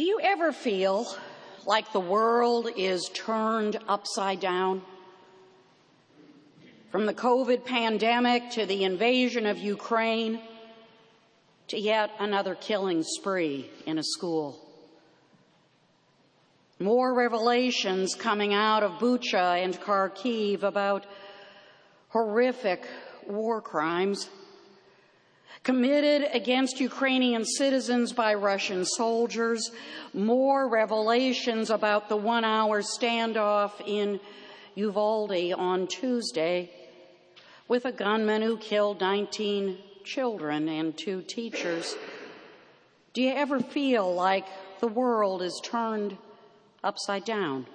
Do you ever feel like the world is turned upside down? From the COVID pandemic to the invasion of Ukraine to yet another killing spree in a school. More revelations coming out of Bucha and Kharkiv about horrific war crimes committed against Ukrainian citizens by Russian soldiers, more revelations about the one hour standoff in Uvalde on Tuesday with a gunman who killed 19 children and two teachers. Do you ever feel like the world is turned upside down?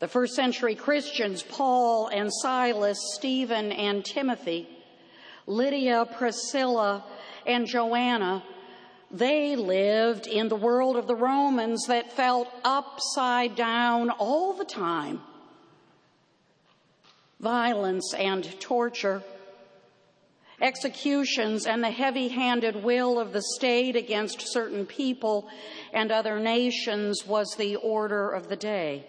The first century Christians, Paul and Silas, Stephen and Timothy, Lydia, Priscilla, and Joanna, they lived in the world of the Romans that felt upside down all the time. Violence and torture, executions, and the heavy handed will of the state against certain people and other nations was the order of the day.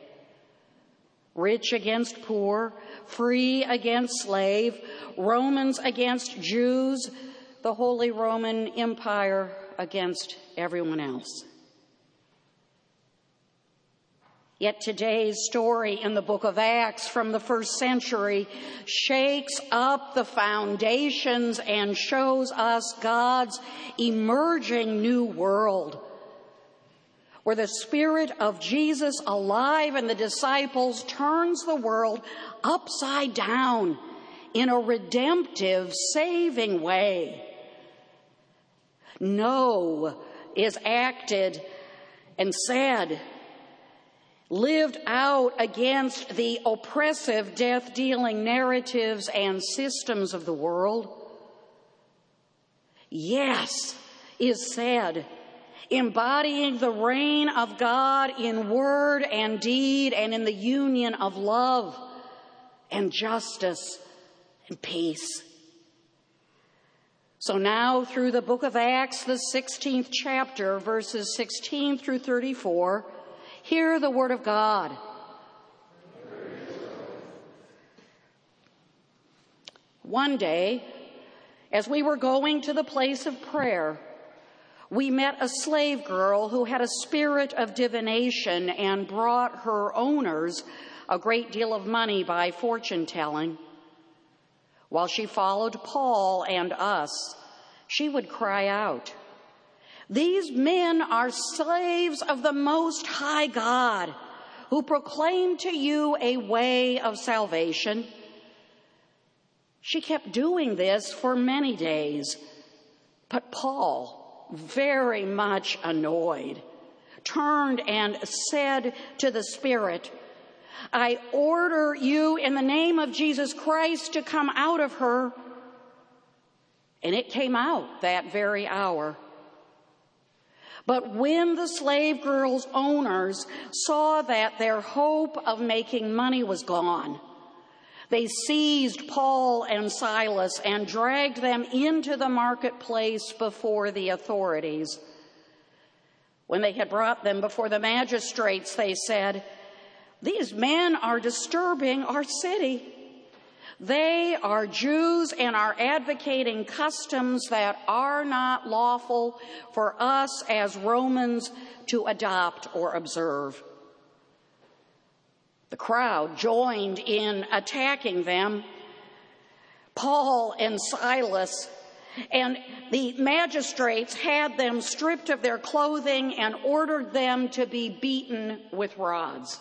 Rich against poor, free against slave, Romans against Jews, the Holy Roman Empire against everyone else. Yet today's story in the book of Acts from the first century shakes up the foundations and shows us God's emerging new world where the Spirit of Jesus alive in the disciples turns the world upside down in a redemptive, saving way. No is acted and said, lived out against the oppressive, death dealing narratives and systems of the world. Yes is said embodying the reign of God in word and deed and in the union of love and justice and peace. So now, through the book of Acts, the 16th chapter, verses 16 through 34, hear the word of God. One day, as we were going to the place of prayer, we met a slave girl who had a spirit of divination and brought her owners a great deal of money by fortune telling. While she followed Paul and us, she would cry out, These men are slaves of the Most High God who proclaim to you a way of salvation. She kept doing this for many days, but Paul, very much annoyed, turned and said to the Spirit, I order you in the name of Jesus Christ to come out of her. And it came out that very hour. But when the slave girl's owners saw that their hope of making money was gone, they seized Paul and Silas and dragged them into the marketplace before the authorities. When they had brought them before the magistrates, they said, These men are disturbing our city. They are Jews and are advocating customs that are not lawful for us as Romans to adopt or observe. The crowd joined in attacking them. Paul and Silas and the magistrates had them stripped of their clothing and ordered them to be beaten with rods.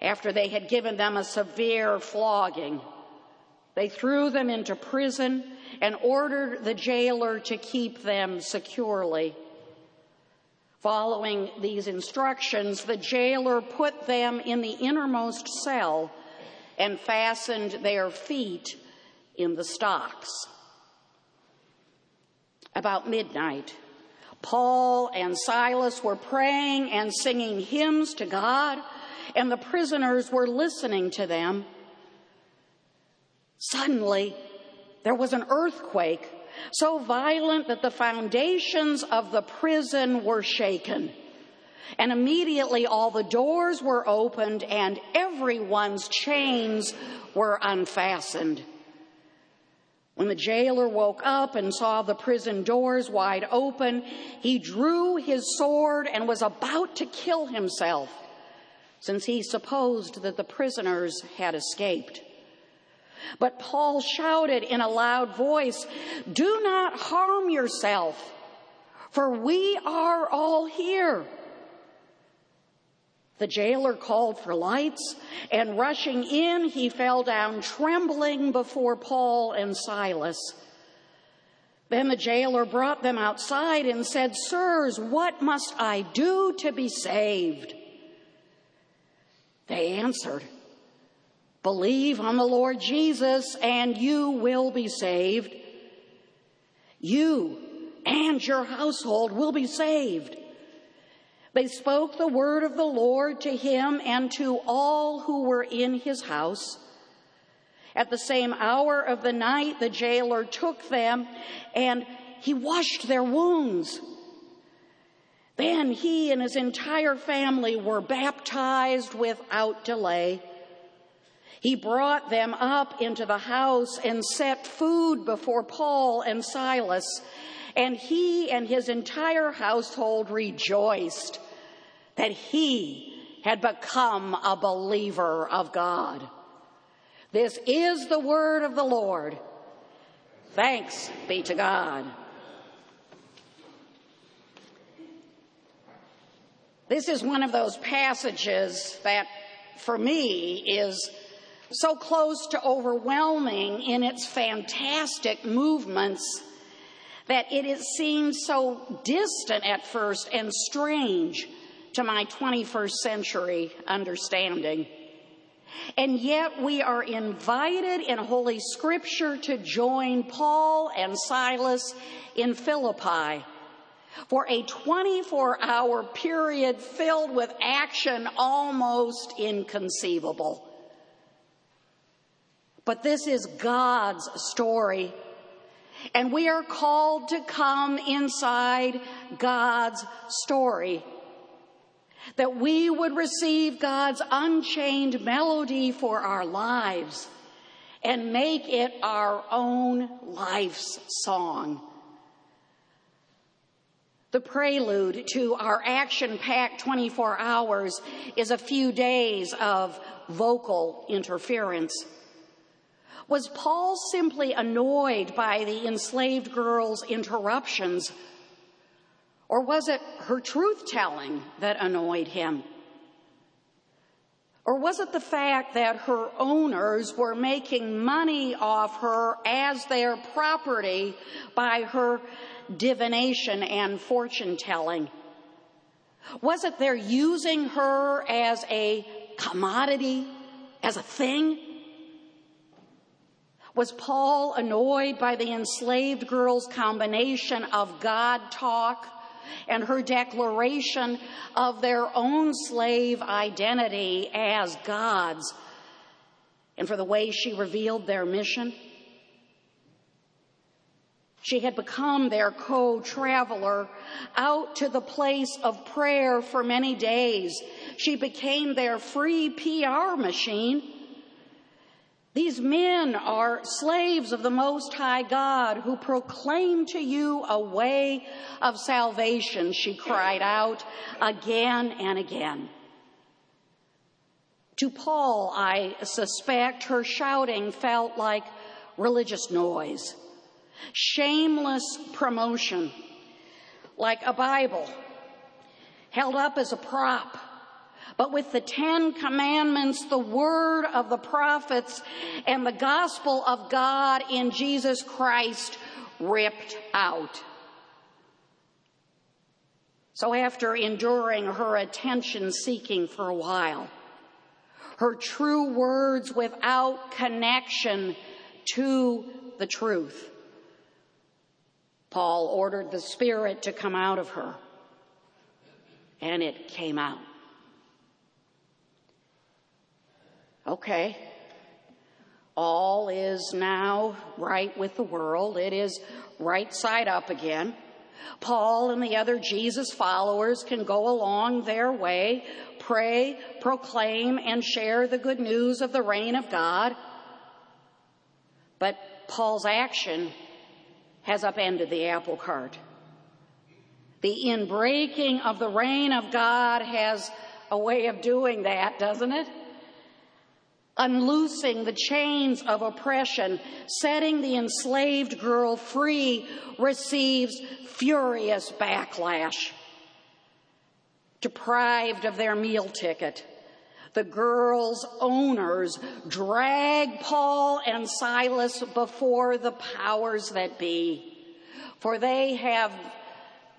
After they had given them a severe flogging, they threw them into prison and ordered the jailer to keep them securely. Following these instructions, the jailer put them in the innermost cell and fastened their feet in the stocks. About midnight, Paul and Silas were praying and singing hymns to God, and the prisoners were listening to them. Suddenly, there was an earthquake so violent that the foundations of the prison were shaken. And immediately all the doors were opened and everyone's chains were unfastened. When the jailer woke up and saw the prison doors wide open, he drew his sword and was about to kill himself, since he supposed that the prisoners had escaped. But Paul shouted in a loud voice, Do not harm yourself, for we are all here. The jailer called for lights, and rushing in, he fell down trembling before Paul and Silas. Then the jailer brought them outside and said, Sirs, what must I do to be saved? They answered, Believe on the Lord Jesus, and you will be saved. You and your household will be saved. They spoke the word of the Lord to him and to all who were in his house. At the same hour of the night, the jailer took them and he washed their wounds. Then he and his entire family were baptized without delay. He brought them up into the house and set food before Paul and Silas and he and his entire household rejoiced that he had become a believer of God. This is the word of the Lord. Thanks be to God. This is one of those passages that, for me, is so close to overwhelming in its fantastic movements that it seems so distant at first and strange to my 21st century understanding. And yet we are invited in Holy Scripture to join Paul and Silas in Philippi for a 24 hour period filled with action almost inconceivable. But this is God's story and we are called to come inside God's story. That we would receive God's unchained melody for our lives and make it our own life's song. The prelude to our action packed 24 hours is a few days of vocal interference. Was Paul simply annoyed by the enslaved girl's interruptions? Or was it her truth telling that annoyed him? Or was it the fact that her owners were making money off her as their property by her divination and fortune telling? Was it their using her as a commodity, as a thing? Was Paul annoyed by the enslaved girl's combination of God talk and her declaration of their own slave identity as God's and for the way she revealed their mission? She had become their co-traveler out to the place of prayer for many days. She became their free PR machine these men are slaves of the Most High God who proclaim to you a way of salvation, she cried out again and again. To Paul, I suspect her shouting felt like religious noise, shameless promotion, like a Bible held up as a prop but with the Ten Commandments, the word of the prophets, and the gospel of God in Jesus Christ ripped out. So after enduring her attention seeking for a while, her true words without connection to the truth, Paul ordered the Spirit to come out of her, and it came out. All is now right with the world. It is right side up again. Paul and the other Jesus followers can go along their way, pray, proclaim, and share the good news of the reign of God. But Paul's action has upended the apple cart. The inbreaking of the reign of God has a way of doing that, doesn't it? Unloosing the chains of oppression, setting the enslaved girl free, receives furious backlash. Deprived of their meal ticket, the girl's owners drag Paul and Silas before the powers that be, for they have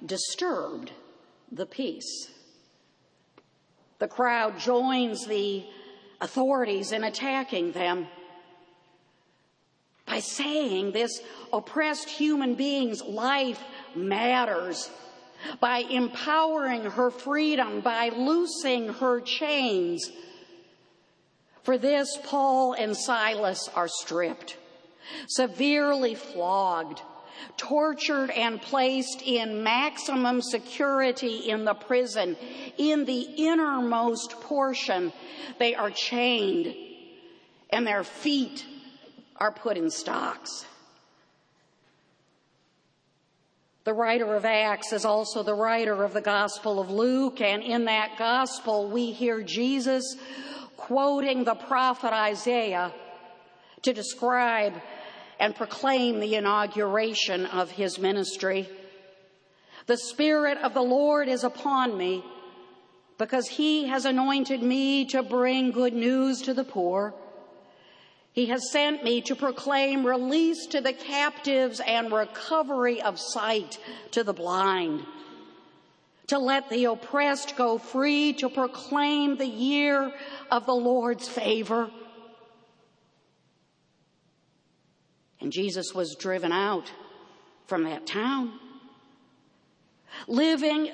disturbed the peace. The crowd joins the authorities in attacking them by saying this oppressed human being's life matters, by empowering her freedom, by loosing her chains. For this, Paul and Silas are stripped, severely flogged, tortured and placed in maximum security in the prison. In the innermost portion, they are chained and their feet are put in stocks. The writer of Acts is also the writer of the Gospel of Luke, and in that Gospel we hear Jesus quoting the prophet Isaiah to describe and proclaim the inauguration of his ministry. The Spirit of the Lord is upon me because he has anointed me to bring good news to the poor. He has sent me to proclaim release to the captives and recovery of sight to the blind, to let the oppressed go free, to proclaim the year of the Lord's favor. And Jesus was driven out from that town. Living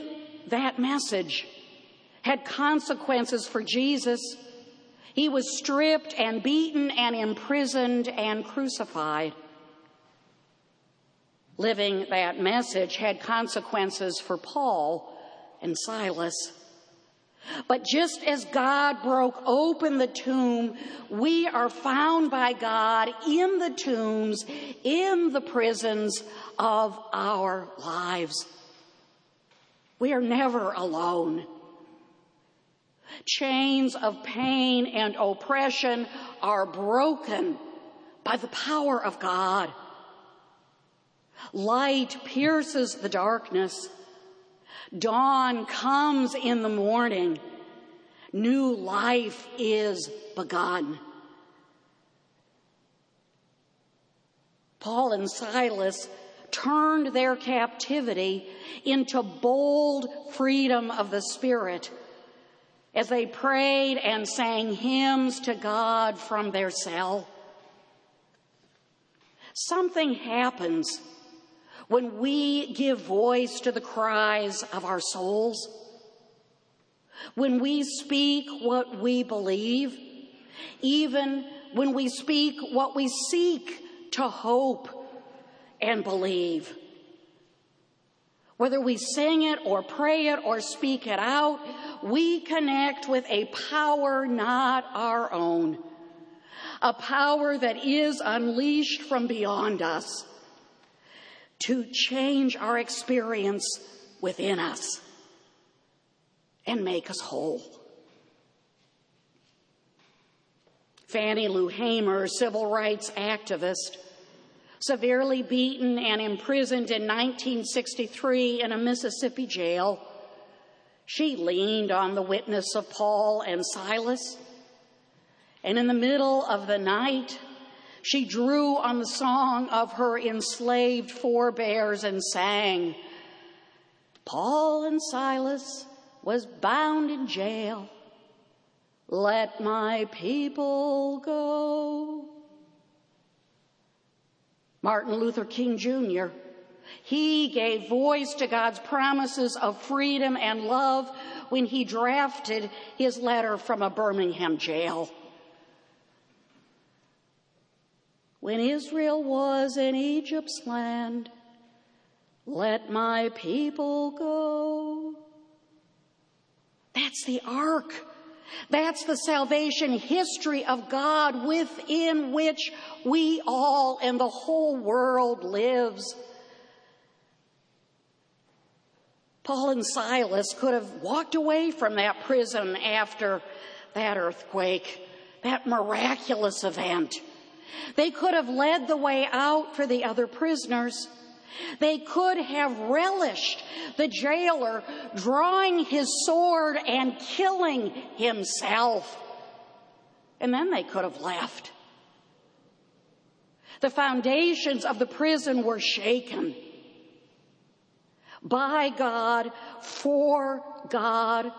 that message had consequences for Jesus. He was stripped and beaten and imprisoned and crucified. Living that message had consequences for Paul and Silas. But just as God broke open the tomb, we are found by God in the tombs, in the prisons of our lives. We are never alone. Chains of pain and oppression are broken by the power of God. Light pierces the darkness Dawn comes in the morning. New life is begun. Paul and Silas turned their captivity into bold freedom of the Spirit as they prayed and sang hymns to God from their cell. Something happens when we give voice to the cries of our souls, when we speak what we believe, even when we speak what we seek to hope and believe. Whether we sing it or pray it or speak it out, we connect with a power not our own, a power that is unleashed from beyond us to change our experience within us and make us whole. Fannie Lou Hamer, civil rights activist, severely beaten and imprisoned in 1963 in a Mississippi jail, she leaned on the witness of Paul and Silas. And in the middle of the night, she drew on the song of her enslaved forebears and sang, Paul and Silas was bound in jail. Let my people go. Martin Luther King Jr. He gave voice to God's promises of freedom and love when he drafted his letter from a Birmingham jail. When Israel was in Egypt's land. Let my people go. That's the ark. That's the salvation history of God within which we all and the whole world lives. Paul and Silas could have walked away from that prison after that earthquake, that miraculous event. They could have led the way out for the other prisoners. They could have relished the jailer drawing his sword and killing himself. And then they could have left. The foundations of the prison were shaken. By God, for God,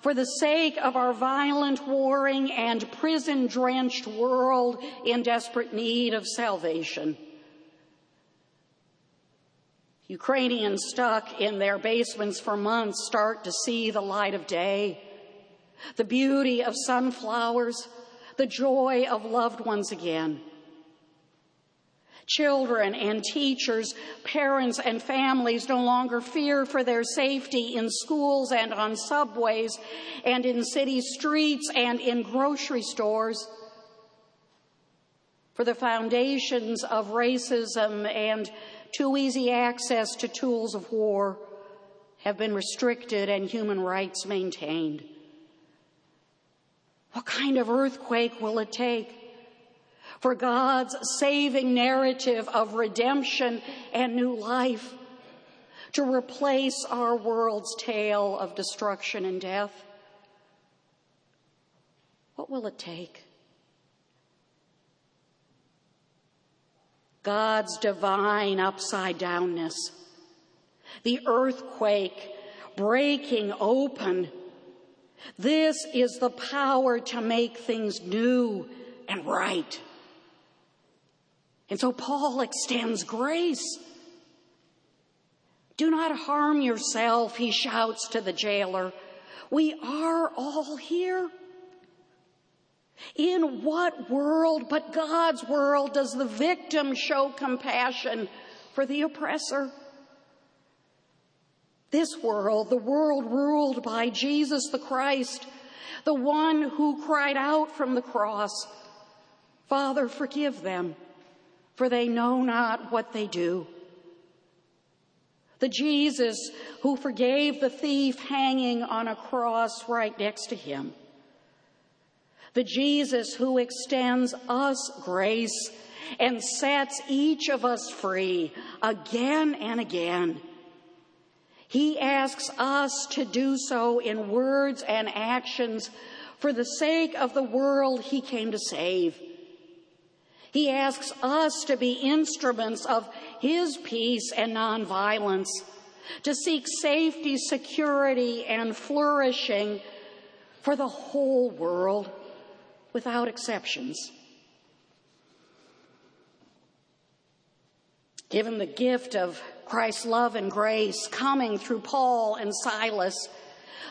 for the sake of our violent, warring, and prison drenched world in desperate need of salvation. Ukrainians stuck in their basements for months start to see the light of day, the beauty of sunflowers, the joy of loved ones again. Children and teachers, parents and families no longer fear for their safety in schools and on subways and in city streets and in grocery stores. For the foundations of racism and too easy access to tools of war have been restricted and human rights maintained. What kind of earthquake will it take for God's saving narrative of redemption and new life to replace our world's tale of destruction and death? What will it take? God's divine upside downness, the earthquake breaking open. This is the power to make things new and right. And so Paul extends grace. Do not harm yourself, he shouts to the jailer. We are all here. In what world but God's world does the victim show compassion for the oppressor? This world, the world ruled by Jesus the Christ, the one who cried out from the cross, Father, forgive them, for they know not what they do. The Jesus who forgave the thief hanging on a cross right next to him the Jesus who extends us grace and sets each of us free again and again. He asks us to do so in words and actions for the sake of the world he came to save. He asks us to be instruments of his peace and nonviolence, to seek safety, security, and flourishing for the whole world without exceptions. Given the gift of Christ's love and grace coming through Paul and Silas,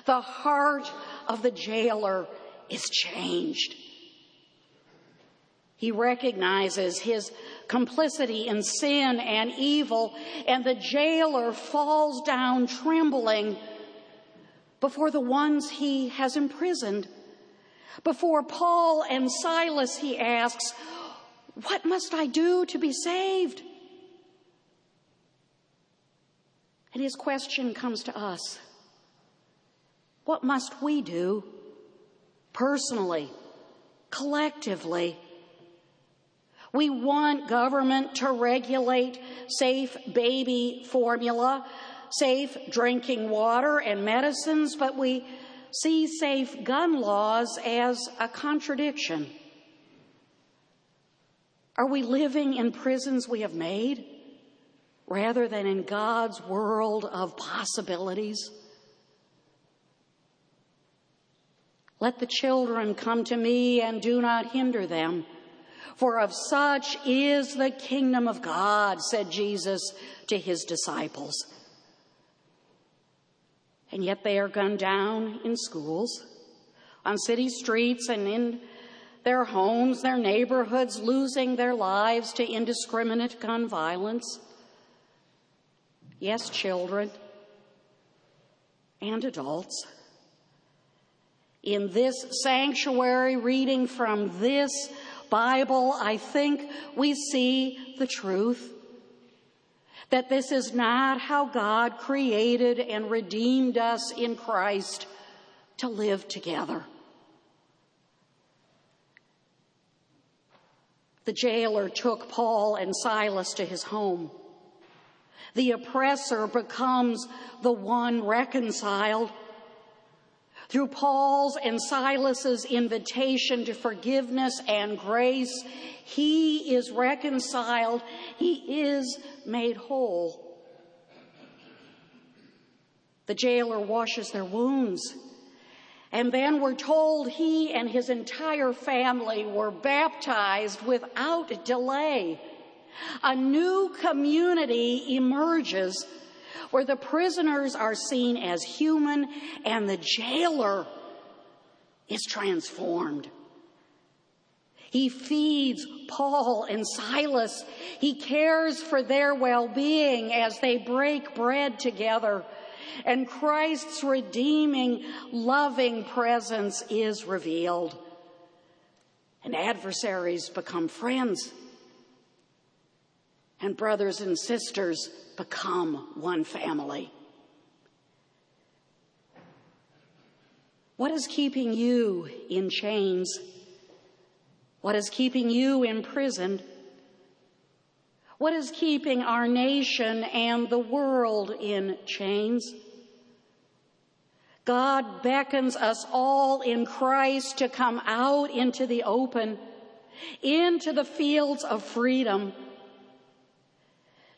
the heart of the jailer is changed. He recognizes his complicity in sin and evil, and the jailer falls down trembling before the ones he has imprisoned. Before Paul and Silas, he asks, What must I do to be saved? And his question comes to us What must we do personally, collectively? We want government to regulate safe baby formula, safe drinking water and medicines, but we see safe gun laws as a contradiction. Are we living in prisons we have made rather than in God's world of possibilities? Let the children come to me and do not hinder them. For of such is the kingdom of God, said Jesus to his disciples. And yet they are gunned down in schools, on city streets, and in their homes, their neighborhoods, losing their lives to indiscriminate gun violence. Yes, children and adults. In this sanctuary reading from this Bible, I think we see the truth that this is not how God created and redeemed us in Christ to live together. The jailer took Paul and Silas to his home. The oppressor becomes the one reconciled. Through Paul's and Silas's invitation to forgiveness and grace, he is reconciled. He is made whole. The jailer washes their wounds. And then we're told he and his entire family were baptized without delay. A new community emerges where the prisoners are seen as human and the jailer is transformed. He feeds Paul and Silas. He cares for their well-being as they break bread together. And Christ's redeeming, loving presence is revealed. And adversaries become friends. And brothers and sisters become one family. What is keeping you in chains? What is keeping you imprisoned? What is keeping our nation and the world in chains? God beckons us all in Christ to come out into the open, into the fields of freedom,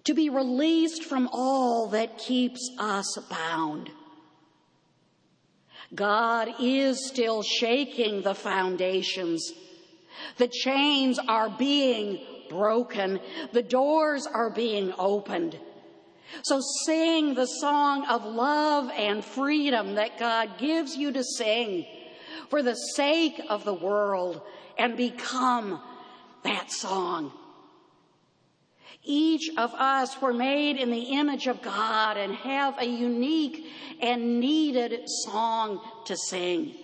to be released from all that keeps us bound. God is still shaking the foundations the chains are being broken. The doors are being opened. So sing the song of love and freedom that God gives you to sing for the sake of the world and become that song. Each of us were made in the image of God and have a unique and needed song to sing.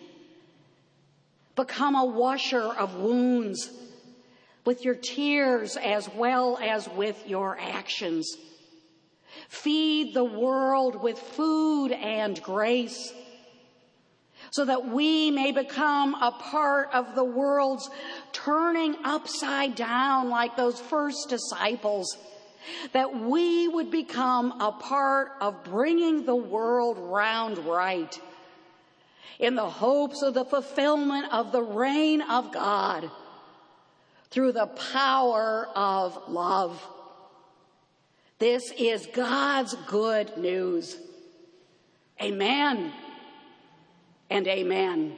Become a washer of wounds with your tears as well as with your actions. Feed the world with food and grace so that we may become a part of the world's turning upside down like those first disciples. That we would become a part of bringing the world round right in the hopes of the fulfillment of the reign of God through the power of love. This is God's good news. Amen and amen.